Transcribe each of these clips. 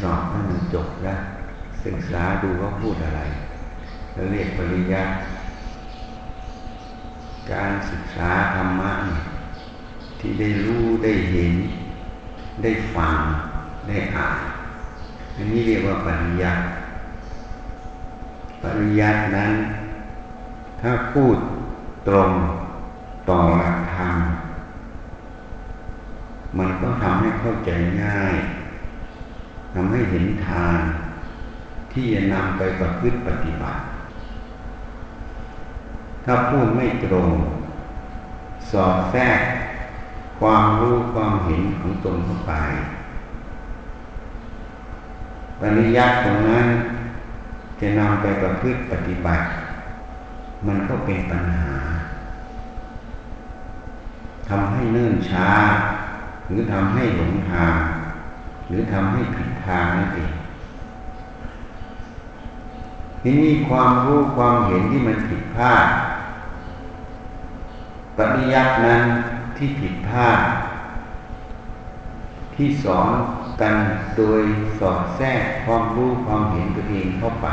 สอบให้มันจบนะศึกษาดูว่าพูดอะไร แล้วเรียกปริยัติการศึกษาธรรมะที่ได้รู้ได้เห็น ได้ฟัง ได้อ่านอันนี้เรียกว่าปริยัติปริยัตินั้น ถ้าพูดตรงต่อหลักธรรมมันก็ทำให้เข้าใจง่าย ทำให้เห็นทางที่จะนำไปประพฤติปฏิบัติ ถ้าพูดไม่ตรง สอดแทรก ความรู้ความเห็นของตนเข้าไป ปริยัติตรงนั้นจะนำไปประพฤติปฏิบัติ มันก็เป็นปัญหาทำให้เนื่นช้า หรือทำให้หลงทาง หรือทำให้ผิดทางนั่นเองทีนี้ความรู้ความเห็นที่มันผิดพลาดปฏิยัตินั้นที่ผิดพลาดที่สอนกันโดยสอดแทรกความรู้ความเห็นตัวเองเข้าไป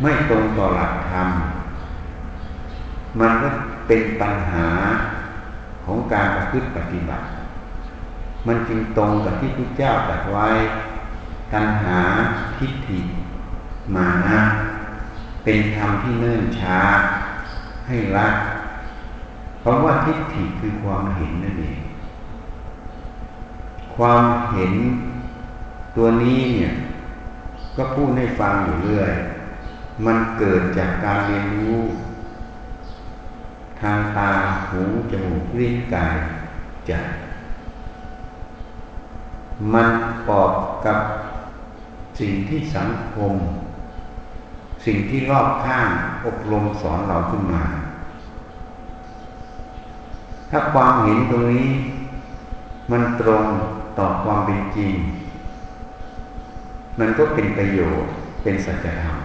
ไม่ตรงต่อหลักธรรม มันก็เป็นปัญหาของการประพฤติปฏิบัติ มันจึงตรงกับที่พระเจ้าตรัสไว้ ตัณหาทิฏฐิมานะเป็นธรรมที่เนิ่นช้า ให้รัก เพราะว่าทิฏฐิคือความเห็นนั่นเอง ความเห็นตัวนี้เนี่ย ก็พูดให้ฟังอยู่เรื่อย มันเกิดจากการเรียนรู้ ทางตา หู จมูกลิ้นกายใจ มันปอบกับสิ่งที่สังคม สิ่งที่รอบข้างอบรมสอนเราขึ้นมา ถ้าความเห็นตรงนี้ มันตรงต่อความเป็นจริง มันก็เป็นประโยชน์เป็นสัจธรรม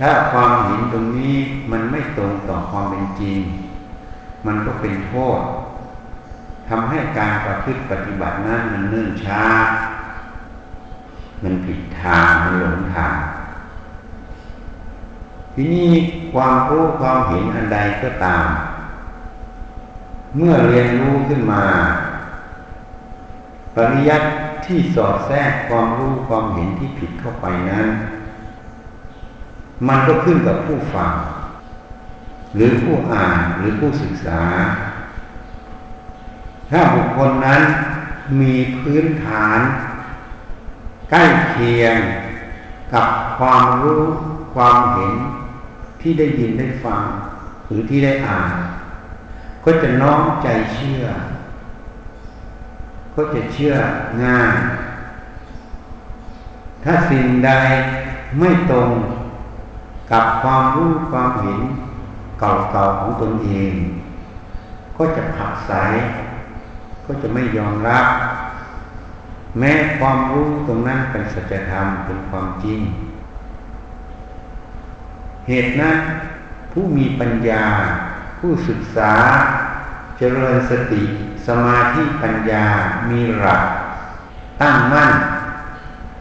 ถ้าความเห็นตรงนี้มันไม่ตรงต่อความเป็นจริง มันก็เป็นโทษ ทำให้การประพฤติปฏิบัตินั้นมันเนื่นช้า มันผิดทางมันหลงทาง ทีนี้ความรู้ความเห็นอันใดก็ตาม เมื่อเรียนรู้ขึ้นมา ปริยัติที่สอดแทรกความรู้ความเห็นที่ผิดเข้าไปนั้น มันก็ขึ้นกับผู้ฟัง หรือผู้อ่านหรือผู้ศึกษา ถ้าบุคคลนั้นมีพื้นฐาน ใกล้เคียงกับความรู้ความเห็นที่ได้ยินได้ฟัง หรือที่ได้อ่าน ก็จะน้อมใจเชื่อ ก็จะเชื่อง่ายถ้าสิ่งใดไม่ตรงกับความรู้ความเห็นเก่าๆของตนเอง ก็จะผักใส ก็จะไม่ยอมรับ แม้ความรู้ตรงนั้นเป็นสัจธรรมเป็นความจริง เหตุนั้นผู้มีปัญญา ผู้ศึกษา เจริญสติ สมาธิปัญญามีหลัก ตั้งมั่น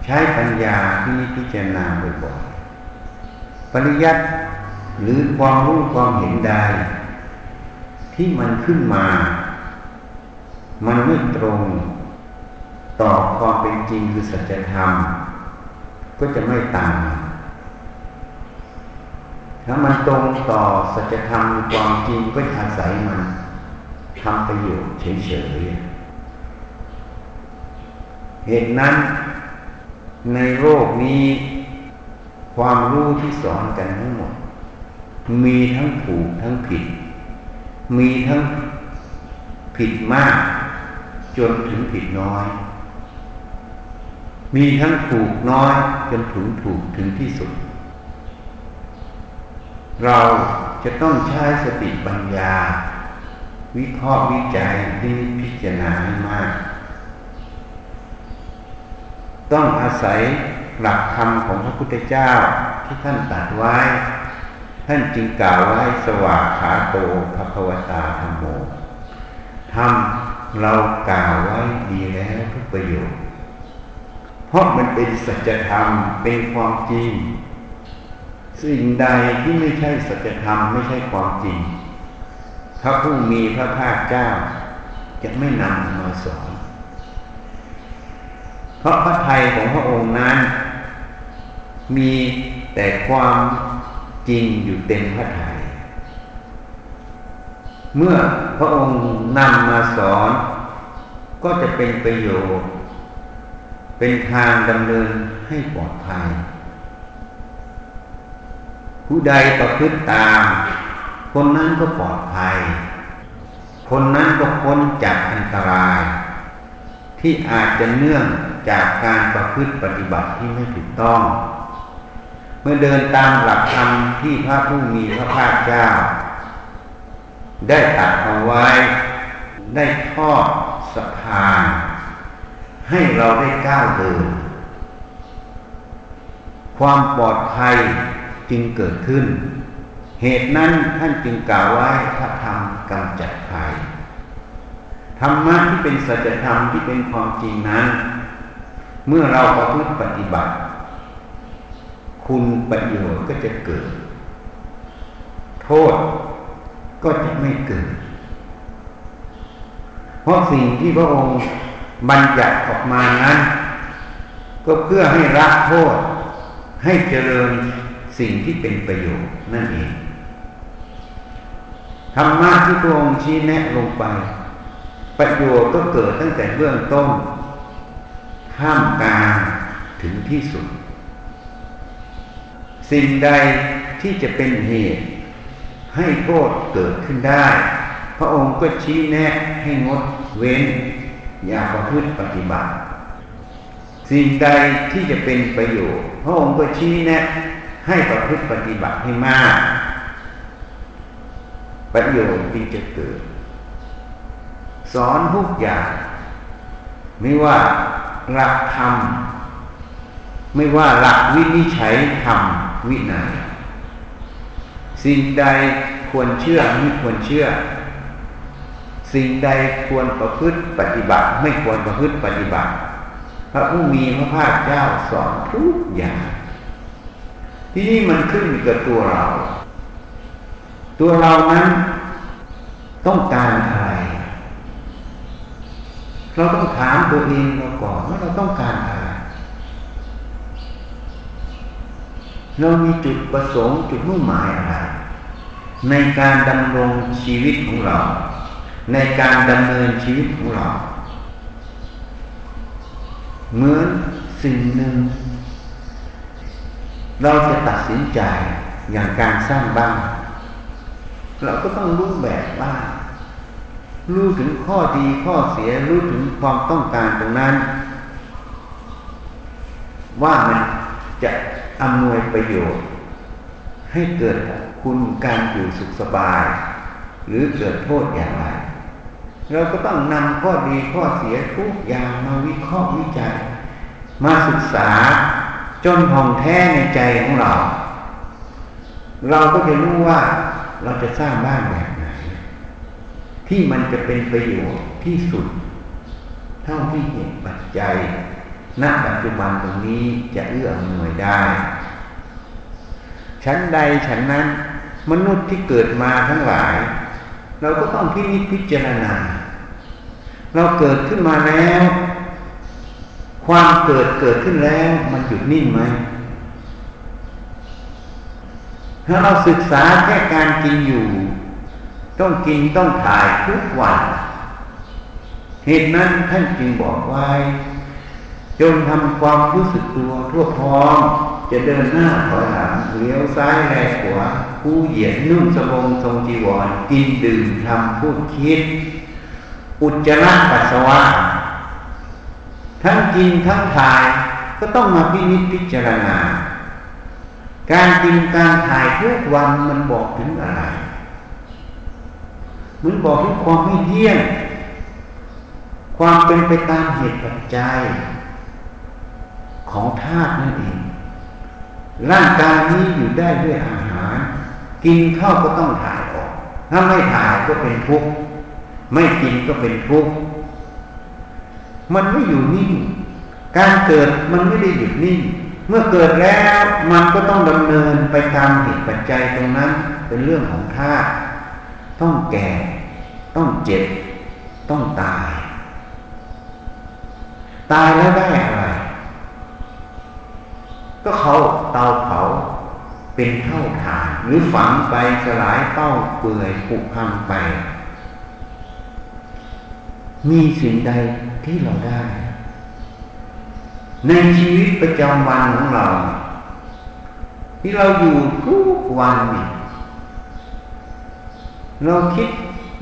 ใช้ปัญญาที่พิจารณาบ่อยๆปริยัติหรือความรู้ความเห็นใดที่มันขึ้นมา มันไม่ตรงต่อความเป็นจริงคือสัจธรรม ก็จะไม่ต่ามถ้ามันตรงต่อสัจธรรมความจริงก็อาศัยมันทำประโยชน์เฉยๆ เหตุนั้นในโลกนี้ ความรู้ที่สอนกันทั้งหมด มีทั้งถูกทั้งผิด มีทั้งผิดมาก จนถึงผิดน้อย มีทั้งถูกน้อยจนถึงถูกถึงที่สุด เราจะต้องใช้สติปัญญา วิเคราะห์วิจัยที่พิจารณาให้มาก ต้องอาศัยหลักธรรมของพระพุทธเจ้าที่ท่านตรัสไว้ ท่านจึงกล่าวไว้สวากขาโตภควตาธรรมโมธรรม เรากล่าวไว้ดีแล้วทุกประโยชน์ เพราะมันเป็นสัจธรรมเป็นความจริง สิ่งใดที่ไม่ใช่สัจธรรมไม่ใช่ความจริง พระผู้มีพระภาคเจ้า จะไม่นำมาสอน เพราะพระไทยของพระองค์นั้น มีแต่ความจริงอยู่เต็มพระทยัย เมื่อพระองค์นำมาสอน ก็จะเป็นประโยชน์ เป็นทางดำเนินให้ปลอดภัย ผู้ใดประพฤติตาม คนนั้นก็ปลอดภัย คนนั้นก็พ้นจากอันตราย ที่อาจจะเนื่องจากการประพฤติปฏิบัติที่ไม่ถูกต้อง เมื่อเดินตามหลักธรรมที่พระผู้มีพระภาคเจ้า ได้ตัดเอาไว้ ได้ทอดสะพานให้เราได้ก้าวเดิน ความปลอดภัยจึงเกิดขึ้น เหตุนั้นท่านจึงกล่าวไว้พระธรรมกำจัดภัยธรรมะที่เป็นสัจธรรมที่เป็นความจริงนั้น เมื่อเราประพฤติปฏิบัติ คุณประโยชน์ก็จะเกิด โทษ ก็จะไม่เกิด เพราะสิ่งที่พระองค์บัญญัติออกมานั้น ก็เพื่อให้ละโทษ ให้เจริญสิ่งที่เป็นประโยชน์นั่นเองธรรมะที่พระองค์ชี้แนะลงไป ประโยชน์ก็เกิดตั้งแต่เบื้องต้นข้ามกลางถึงที่สุด สิ่งใดที่จะเป็นเหตุ ให้โทษเกิดขึ้นได้ พระองค์ก็ชี้แนะให้งดเว้น อย่าประพฤติปฏิบัติ สิ่งใดที่จะเป็นประโยชน์ พระองค์ก็ชี้แนะให้ประพฤติปฏิบัติให้มาก ประโยชน์ที่จะเกิด สอนทุกอย่าง ไม่ว่าหลักธรรม ไม่ว่าหลักวินิจฉัยธรรมวินัย สิ่งใดควรเชื่อไม่ควรเชื่อ สิ่งใดควรประพฤติปฏิบัติ ไม่ควรประพฤติปฏิบัติ พระผู้มีพระภาคเจ้าสอนทุกอย่าง ที่นี่มันขึ้นกับตัวเรา ตัวเรานั้นต้องการอะไร เราต้องถามตัวเองเราก่อนว่าเราต้องการอะไร เรามีจุดประสงค์จุดมุ่งหมายอะไรในการดำรงชีวิตของเรา ในการดำเนินชีวิตของเรา เหมือนสิ่งหนึ่ง เราจะตัดสินใจอย่างการสร้างบ้าน เราก็ต้องรู้แบบบ้านรู้ถึงข้อดีข้อเสียรู้ถึงความต้องการตรงนั้น ว่ามัน อำนวยประโยชน์ ให้เกิดคุณการอยู่สุขสบาย หรือเกิดโทษอย่างไร เราก็ต้องนำข้อดีข้อเสียทุกอย่างมาวิเคราะห์วิจัย มาศึกษาจนท่องแท้ในใจของเรา เราก็จะรู้ว่าเราจะสร้างบ้านแบบไหน ที่มันจะเป็นประโยชน์ที่สุด เท่าที่เหตุปัจจัย ณปัจจุบันตรงนี้จะเอื้ออำนวยได้ชั้นใดชั้นนั้น มนุษย์ที่เกิดมาทั้งหลาย เราก็ต้องพินิจพิจารณา เราเกิดขึ้นมาแล้ว ความเกิดเกิดขึ้นแล้ว มันหยุดนิ่งไหมถ้าเราศึกษาแค่การกินอยู่ ต้องกินต้องถ่ายทุกวัน เหตุนั้นท่านจึงบอกไว้ จงทำความรู้สึกตัวทั่วพร้อม จะเดินหน้าถอยหลังเลี้ยวซ้ายแลขวาผู้เหยียดนุ่งสบงทรงจีวร กินดื่มทำพูดคิด อุจจาระปัสสาวะทั้งกินทั้งถ่ายก็ต้องมาพินิจพิจารณา การกินการถ่ายทุกวันมันบอกถึงอะไรมันบอกถึงความไม่เที่ยง ความเป็นไปตามเหตุปัจจัย ของธาตุนั่นเอง ร่างกายนี้อยู่ได้ด้วยอาหาร กินข้าวก็ต้องถ่ายออก ถ้าไม่ถ่ายก็เป็นทุกข์ไม่กินก็เป็นทุกข์มันไม่อยู่นิ่ง การเกิดมันไม่ได้หยุดนิ่ง เมื่อเกิดแล้วมันก็ต้องดำเนินไปตามเหตุปัจจัยตรงนั้น เป็นเรื่องของธาตุต้องแก่ ต้องเจ็บ ต้องตาย ตายแล้วได้อะไร ก็เขาเตาเผาเป็นเท่าฐานหรือฝังไปสลายเต้าเปื่อยผุพังไป มีสิ่งใดที่เราได้ ในชีวิตประจำวันของเรา ที่เราอยู่ทุกวันนี่เราคิด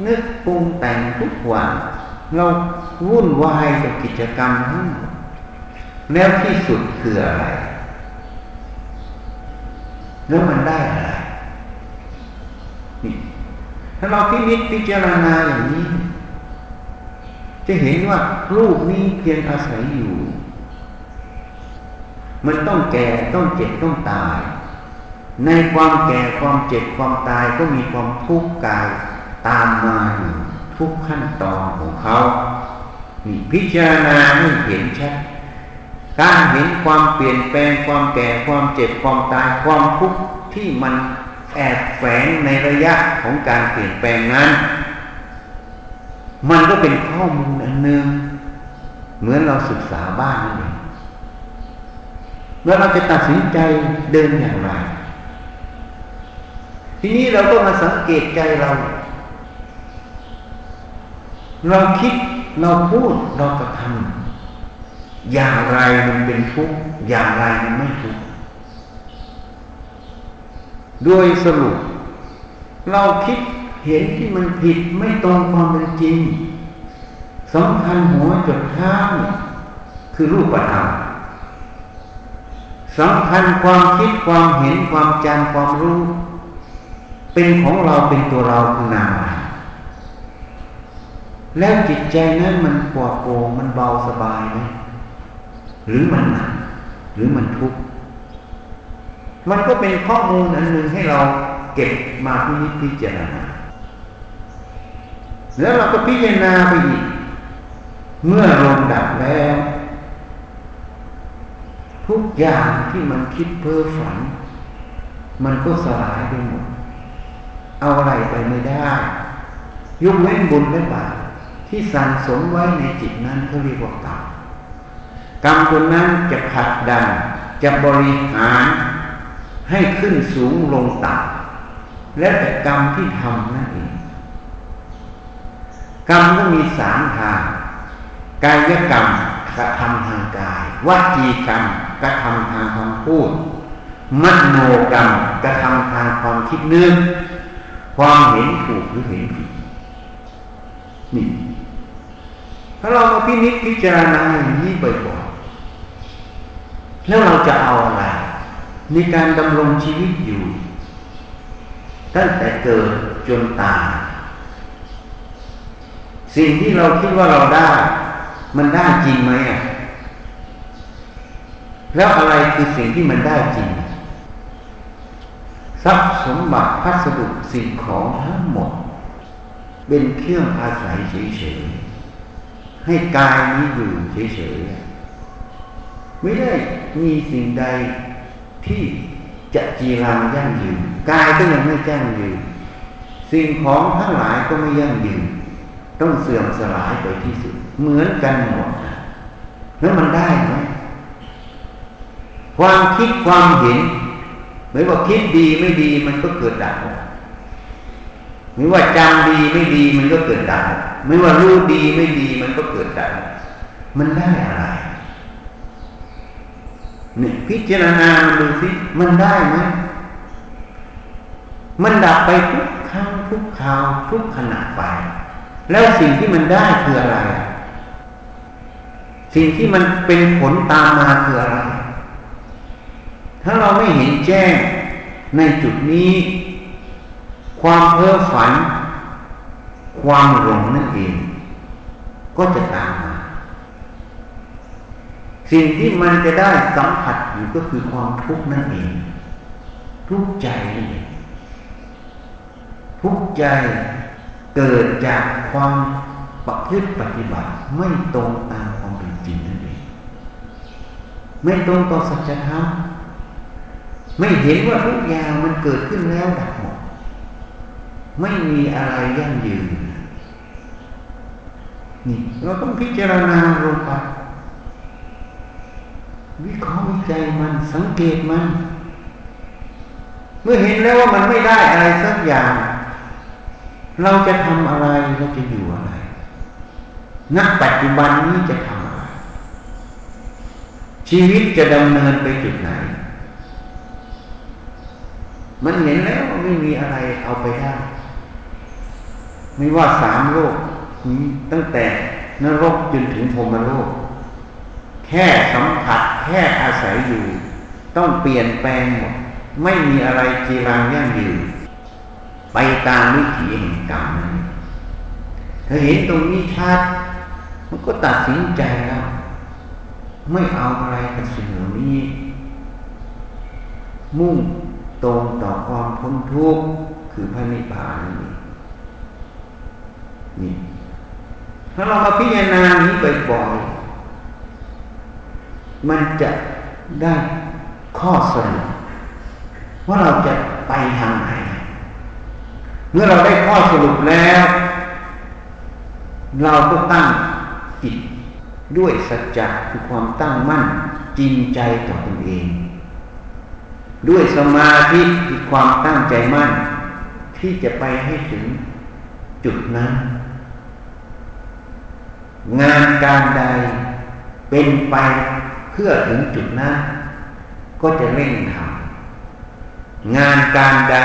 นึกปรุงแต่งทุกวัน เราวุ่นวายกับกิจกรรมทั้งหมดแล้วที่สุดคืออะไร แล้วมันได้อะไรนี่ถ้าเราพิจิตพิจารณาอย่างนี้ จะเห็นว่ารูปนี้เพียงอาศัยอยู่ มันต้องแก่ต้องเจ็บต้องตาย ในความแก่ความเจ็บความตายก็มีความทุกข์กายตามมาอยู่ทุกขั้นตอนของเขานี่พิจารณาให้เห็นชัด การเห็นความเปลี่ยนแปลงความแก่ความเจ็บความตายความทุกข์ที่มันแอบแฝงในระยะของการเปลี่ยนแปลงนั้น มันก็เป็นข้อมูลอันหนึ่งเหมือนเราศึกษาบ้านนั่นเองเมื่อเราจะตัดสินใจเดินอย่างไร ทีนี้เราก็มาสังเกตใจเรา เราคิดเราพูดเรากระทำ อย่างไรมันเป็นทุกข์อย่างไรมันไม่ทุกข์โดยสรุป เราคิดเห็นที่มันผิดไม่ตรงความเป็นจริงสำคัญหัวจดเท้าคือรูปธรรมสำคัญความคิดความเห็นความจำความรู้ เป็นของเราเป็นตัวเราคือนามแล้วจิตใจนั้นมันปลอดโปร่งมันเบาสบายไหม หรือมันหนักหรือมันทุกข์มันก็เป็นข้อมูลอันหนึ่งให้เราเก็บมาพิจิตพิจารณาแล้วเราก็พิจารณาไปอีกเมื่อลมดับแล้ว ทุกอย่างที่มันคิดเพ้อฝัน มันก็สลายไปหมด เอาอะไรไปไม่ได้ ยกเว้นบุญและบาปที่สั่งสมไว้ในจิตนั้นเขาเรียกว่ากรรม กรรมตัวนั้นจะขัดดันจะบริหารให้ขึ้นสูงลงต่ำและแต่กรรมที่ทำนั่นเองกรรมก็มีสามทาง กายกรรมกระทำทางกายวจีกรรมกระทำทางคำพูดมโนกรรมกระทำทางความคิดนึกความเห็นถูกหรือเห็นผิดนี่ถ้าเรามาพินิจพิจารณาอย่างนี้บ่อย แล้วเราจะเอาอะไรในการดำรงชีวิตอยู่ ตั้งแต่เกิดจนตายสิ่งที่เราคิดว่าเราได้ มันได้จริงไหมอะแล้วอะไรคือสิ่งที่มันได้จริง ทรัพย์สมบัติพัสดุสิ่งของทั้งหมด เป็นเครื่องอาศัยเฉยๆให้กายนี้อยู่เฉยๆ ไม่ได้มีสิ่งใดที่จะจีรังยั่งยืนกายก็ยังไม่ยั่งยืนสิ่งของทั้งหลายก็ไม่ยั่งยืนต้องเสื่อมสลายไปที่สุด เหมือนกันหมดแล้วมันได้ไหมความคิดความเห็นไม่ว่าคิดดีไม่ดีมันก็เกิดดับไม่ว่าจำดีไม่ดีมันก็เกิดดับไม่ว่ารู้ดีไม่ดีมันก็เกิดดับมันได้อะไร นี่ยพิจารณามันดูสิมันได้ไหมมันดับไปทุกครั้งทุกคราวทุกขณะไป แล้วสิ่งที่มันได้คืออะไร สิ่งที่มันเป็นผลตามมาคืออะไร ถ้าเราไม่เห็นแจ้งในจุดนี้ ความเพ้อฝัน ความหลงนั่นเอง ก็จะตาม สิ่งที่มันจะได้สัมผัสอยู่ก็คือความทุกข์นั่นเอง ทุกข์ใจนี่เองทุกข์ใจเกิดจากความประพฤติปฏิบัติ ไม่ตรงตามความเป็นจริงนั่นเองไม่ตรงต่อสัจธรรมไม่เห็นว่าทุกอย่างมันเกิดขึ้นแล้วดับหมดไม่มีอะไรยั่งยืนนี่เราต้องพิจารณาลงไป วิเคราะห์วิจัยมันสังเกตมัน เมื่อเห็นแล้วว่ามันไม่ได้อะไรสักอย่าง เราจะทำอะไรเราจะอยู่อะไรณปัจจุบันนี้จะทำอะไรชีวิตจะดำเนินไปจุดไหน มันเห็นแล้วไม่มีอะไรเอาไปได้ ไม่ว่าสามโลกตั้งแต่นรกจนถึงพรมโลก แค่สัมผัสแค่อาศัยอยู่ ต้องเปลี่ยนแปลงหมดไม่มีอะไรจีรังยั่งยืนไปตามวิถีแห่งกรรมเธอเห็นตรงนี้ชัดมันก็ตัดสินใจแล้วไม่เอาอะไรกับสิ่งเหล่านี้ มุ่งตรงต่อความพ้นทุกข์คือพระนิพพานนี่นี่ถ้าเรามาพิจารณานี้บ่อยๆ มันจะได้ข้อสรุปว่าเราจะไปทางไหน เมื่อเราได้ข้อสรุปแล้ว เราก็ตั้งจิตด้วยสัจจะคือความตั้งมั่นจริงใจต่อตนเอง ด้วยสมาธิคือความตั้งใจมั่น ที่จะไปให้ถึงจุดนั้น งานการใดเป็นไป เพื่อถึงจุดนั้น ก็จะเร่งทำงานการใด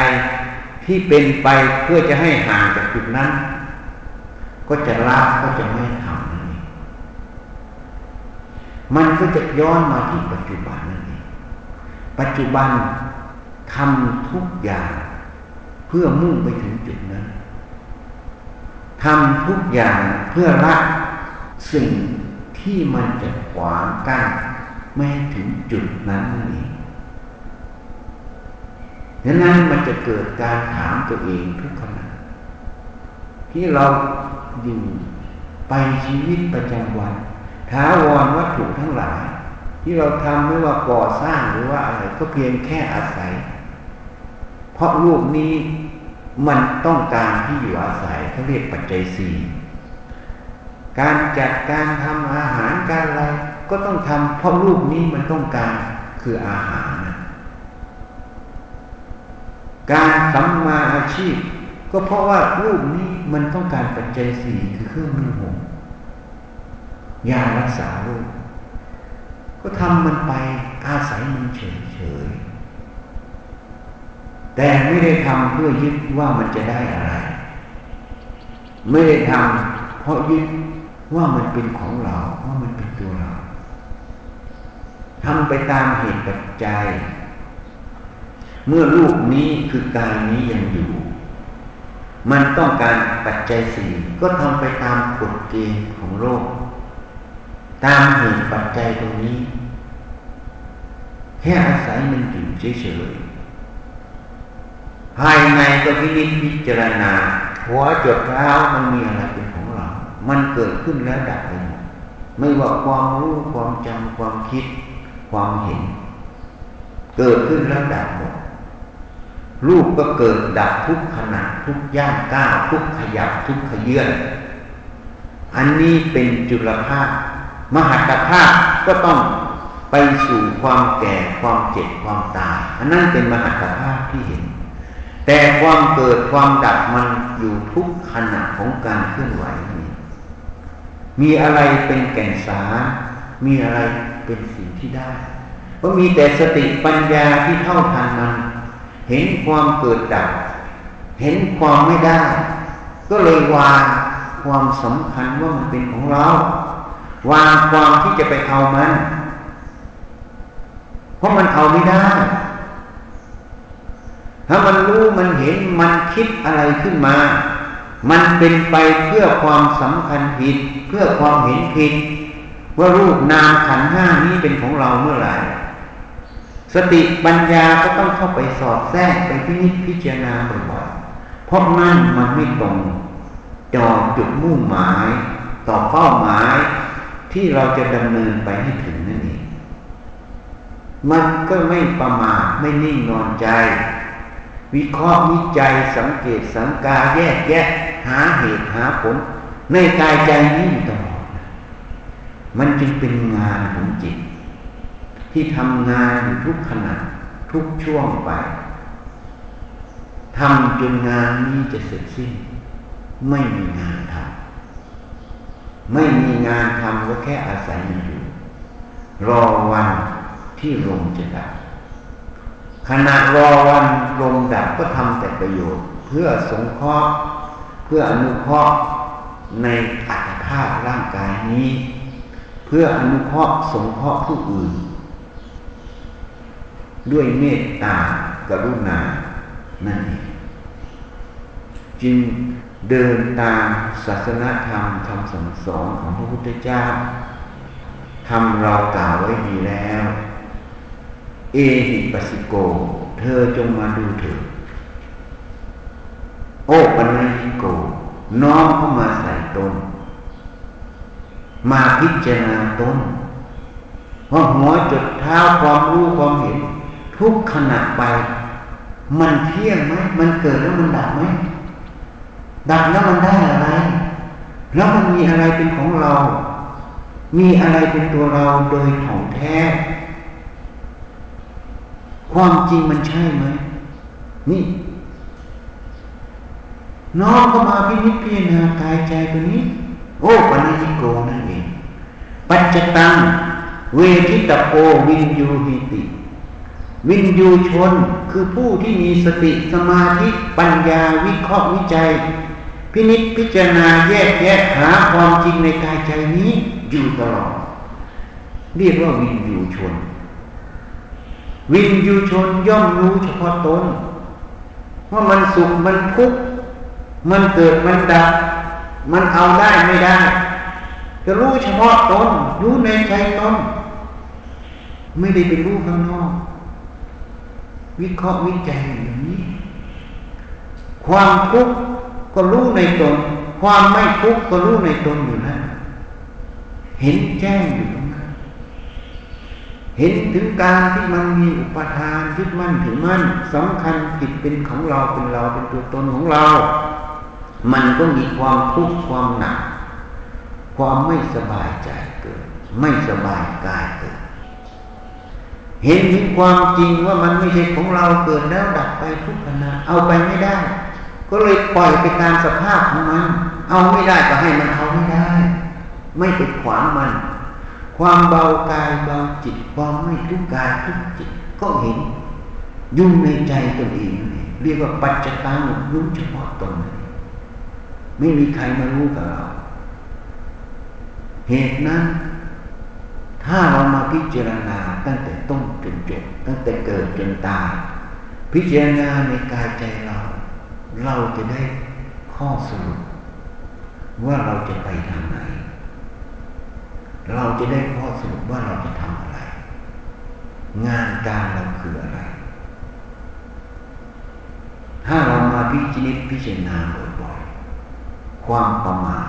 ที่เป็นไปเพื่อจะให้ห่างจากจุดนั้น ก็จะละก็จะไม่ทำนั่นเองมันก็จะย้อนมาที่ปัจจุบันนั่นเองปัจจุบันทำทุกอย่างเพื่อมุ่งไปถึงจุดนั้นทำทุกอย่างเพื่อละสิ่งที่มันจะขวางกั้น ไม่ให้ถึงจุดนั้นนั่นเองดังนั้นมันจะเกิดการถามตัวเองทุกขณะที่เราอยู่ไปชีวิตประจำวันท้าวรวัตถุทั้งหลาย ที่เราทำไม่ว่าก่อสร้างหรือว่าอะไรก็เพียงแค่อาศัย เพราะรูปนี้มันต้องการที่อยู่อาศัยเขาเรียกปัจจัยสี่การจัดการทำอาหารการอะไร ก็ต้องทำเพราะรูปนี้มันต้องการคืออาหารนะการสัมมาอาชีพ ก็เพราะว่ารูปนี้มันต้องการปัจจัยสี่คือเครื่องมือหงยารักษาโรคก็ทำมันไปอาศัยมันเฉยๆแต่ไม่ได้ทำเพื่อยึดว่ามันจะได้อะไร ไม่ได้ทำเพราะยึดว่ามันเป็นของเราว่ามันเป็นตัวเรา ทำไปตามเหตุปัจจัย เมื่อรูปนี้คือกายนี้ยังอยู่ มันต้องการปัจจัยสี่ก็ทำไปตามกฎเกณฑ์ของโลก ตามเหตุปัจจัยตรงนี้ แค่อาศัยมันอยู่เฉยๆภายในก็พินิจพิจารณาหัวจดเท้ามันมีอะไรเป็นของเรา มันเกิดขึ้นแล้วดับไปหมดไม่ว่าความรู้ความจำความคิด ความเห็น เกิดขึ้นแล้วดับหมดรูปก็เกิดดับทุกขณะทุกย่างก้าวทุกขยับทุกขยื่นอันนี้เป็นจุลภาพ มหัตภาพก็ต้องไปสู่ความแก่ความเจ็บความตายอันนั้นเป็นมหัตภาพที่เห็น แต่ความเกิดความดับมันอยู่ทุกขณะของการเคลื่อนไหวนี้มีอะไรเป็นแก่นสาร มีอะไรเป็นสิ่งที่ได้ก็มีแต่สติปัญญาที่เท่าทันมัน เห็นความเกิดดับ เห็นความไม่ได้ ก็เลยวางความสำคัญว่ามันเป็นของเรา วางความที่จะไปเอามัน เพราะมันเอาไม่ได้ ถ้ามันรู้มันเห็นมันคิดอะไรขึ้นมา มันเป็นไปเพื่อความสำคัญผิด เพื่อความเห็นผิด ว่ารูปนามขันห้านี้เป็นของเราเมื่อไหร่ สติปัญญาก็ต้องเข้าไปสอดแทรกไปพินิจพิจารณาบ่อยๆเพราะนั่นมันไม่ตรงจอจุดมุ่งหมาย ต่อเป้าหมายที่เราจะดำเนินไปให้ถึงนั่นเองมันก็ไม่ประมาทไม่นิ่งนอนใจ วิเคราะห์วิจัยสังเกตสังกาแยกแยะหาเหตุหาผล ในกายใจนี้อยู่ตลอด มันจึงเป็นงานของจิต ที่ทำงานอยู่ทุกขณะทุกช่วงไปทำจนงานนี้จะเสร็จสิ้น ไม่มีงานทำไม่มีงานทำก็แค่อาศัยอยู่ รอวันที่ลมจะดับขณะรอวันลมดับก็ทำแต่ประโยชน์ เพื่อสงเคราะห์เพื่ออนุเคราะห์ในอัตภาพร่างกายนี้ เพื่ออนุเคราะห์สงเคราะห์ผู้อื่น ด้วยเมตตากรุณา นั่นเองจึงเดินตามศาสนาธรรมคำสั่งสอนของพระพุทธเจ้าทำเรากล่าวไว้ดีแล้ว เอหิปัสสิโก เธอจงมาดูเถิดโอปัญญิโก น้อมเข้ามาใส่ตน มาพิจารณาตนว่าหัวจุดเท้าความรู้ความเห็น ทุกขณะไป มันเที่ยงไหมมันเกิดแล้วมันดับไหมดับแล้วมันได้อะไร แล้วมันมีอะไรเป็นของเรา มีอะไรเป็นตัวเราโดยของแท้ ความจริงมันใช่ไหมนี่ น้องก็มาพินิจพิจารณากายใจตัวนี้ โอ้ปัญญิโกนั่นเอง ปัจจตัง เวทิตโปวินยูหิติ วินยูชนคือผู้ที่มีสติสมาธิปัญญาวิเคราะห์วิจัย พินิจพิจารณาแยกแยะหาความจริงในกายใจนี้อยู่ตลอด เรียกว่าวินยูชน วินยูชนย่อมรู้เฉพาะตนว่ามันสุขมันทุกข์มันเกิดมันดับ มันเอาได้ไม่ได้จะรู้เฉพาะตนรู้ในใจตนไม่ได้ไปรู้ข้างนอก วิเคราะห์วิจัยอย่างนี้ ความทุกข์ก็รู้ในตน ความไม่ทุกข์ก็รู้ในตนอยู่นั่นเห็นแจ้งอยู่ตรงนั้นเห็นถึงการที่มันมีอุปทานยึดมั่นถือมั่นสำคัญผิดเป็นของเราเป็นเราเป็นตัวตนของเรา มันก็มีความทุกข์ความหนัก ความไม่สบายใจเกิด ไม่สบายกายเกิด เห็นถึงความจริงว่ามันไม่ใช่ของเราเกิดแล้วดับไปทุกขณะเอาไปไม่ได้ ก็เลยปล่อยไปตามสภาพของมัน เอาไม่ได้ก็ให้มันเอาไม่ได้ ไม่ไปขวางมัน ความเบากายเบาจิตความไม่ทุกกายทุกจิตก็เห็นยุ่งในใจตนเองเรียกว่าปัจจตังรู้เฉพาะตน ไม่มีใครมารู้กับเรา เหตุนั้น ถ้าเรามาพิจารณาตั้งแต่ต้นจนจบตั้งแต่เกิดจนตายพิจารณาในกายใจเรา เราจะได้ข้อสรุป ว่าเราจะไปทางไหน เราจะได้ข้อสรุปว่าเราจะทำอะไร งานการเราคืออะไร ถ้าเรามาพิจิตพิจารณาบ่อย ความประมาท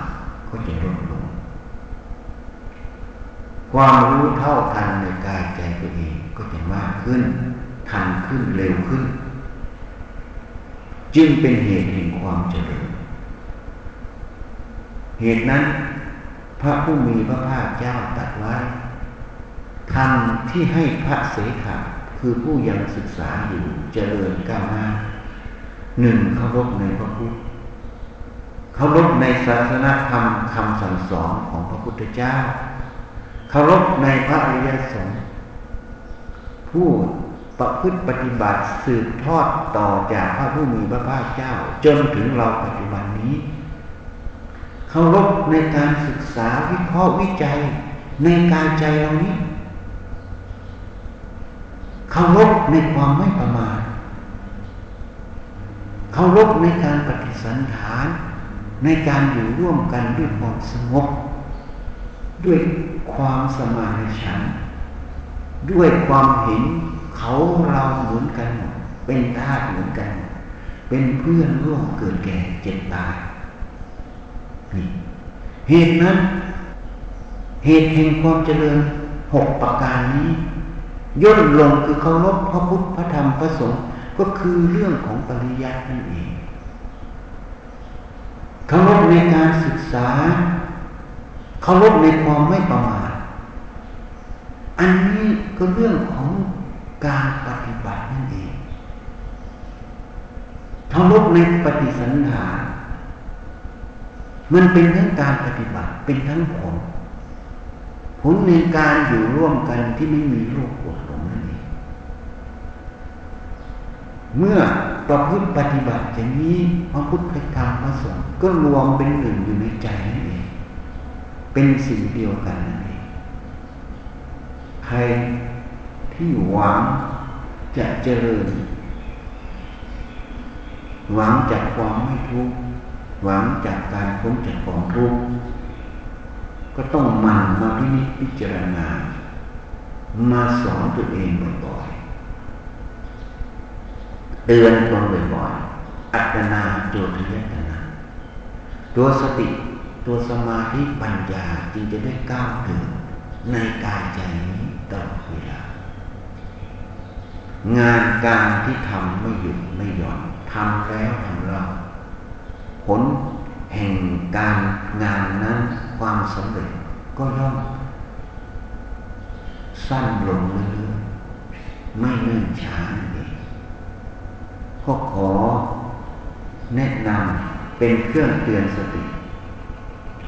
ก็จะลดลง ความรู้เท่าทันในกายใจตัวเองก็จะมากขึ้น ทันขึ้นเร็วขึ้น จึงเป็นเหตุแห่งความเจริญ เหตุนั้น พระผู้มีพระภาคเจ้าตรัสไว้ทำที่ให้พระเสขะคือผู้ยังศึกษาอยู่เจริญก้าวหน้าหนึ่งเคารพในพระพุทธ เคารพในศาสนาธรรมคำสั่งสอนของพระพุทธเจ้าเคารพในพระอริยสงฆ์ผู้ประพฤติปฏิบัติสืบทอดต่อจากพระผู้มีพระภาคเจ้า จนถึงเราปัจจุบันนี้เคารพในการศึกษาวิเคราะห์วิจัยในการใจเรานี้เคารพในความไม่ประมาทเคารพในการปฏิสันฐาน ในการอยู่ร่วมกันด้วยความสงบ ด้วยความสมานฉันด้วยความเห็นเขาเราเหมือนกันเป็นธาตุเหมือนกัน เป็นเพื่อนร่วมเกิดแก่เจ็บตายนี่เหตุนั้น เหตุแห่งความเจริญหกประการนี้ย่นลงคือเคารพพระพุทธพระธรรมพระสงฆ์ก็คือเรื่องของปริยัตินั่นเอง เคารพในการศึกษา เคารพในความไม่ประมาทอันนี้ก็เรื่องของการปฏิบัตินั่นเองเคารพในปฏิสันฐานมันเป็นทั้งการปฏิบัติเป็นทั้งผลผลในการอยู่ร่วมกันที่ไม่มีโรคปวดหลงนั่นเอง เมื่อประพฤติปฏิบัติอย่างนี้พระพุทธธรรมพระสงฆ์ก็รวมเป็นหนึ่งอยู่ในใจนั่นเอง เป็นสิ่งเดียวกันนั่นเอง ใครที่หวังจะเจริญ หวังจากความไม่ทุกข์หวังจากการพ้นจากความทุกข์ก็ต้องมันมาพิจิจารณา มาสอนตัวเองบ่อย เตือนตนบ่อยๆ อัตนาโจทยตนาตัวสติ ตัวสมาธิปัญญาจึงจะได้ก้าวเดินในกายใจนี้ตลอดเวลางานการที่ทำไม่หยุดไม่หย่อนทำแล้วทำเล่าผลแห่งการงานนั้นความสำเร็จก็ย่อมสั้นลงเรื่อยๆไม่เนื่นช้าเอง ก็ขอแนะนำเป็นเครื่องเตือนสติ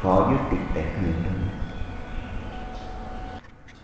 ขอยุติแต่เพียงเท่านี้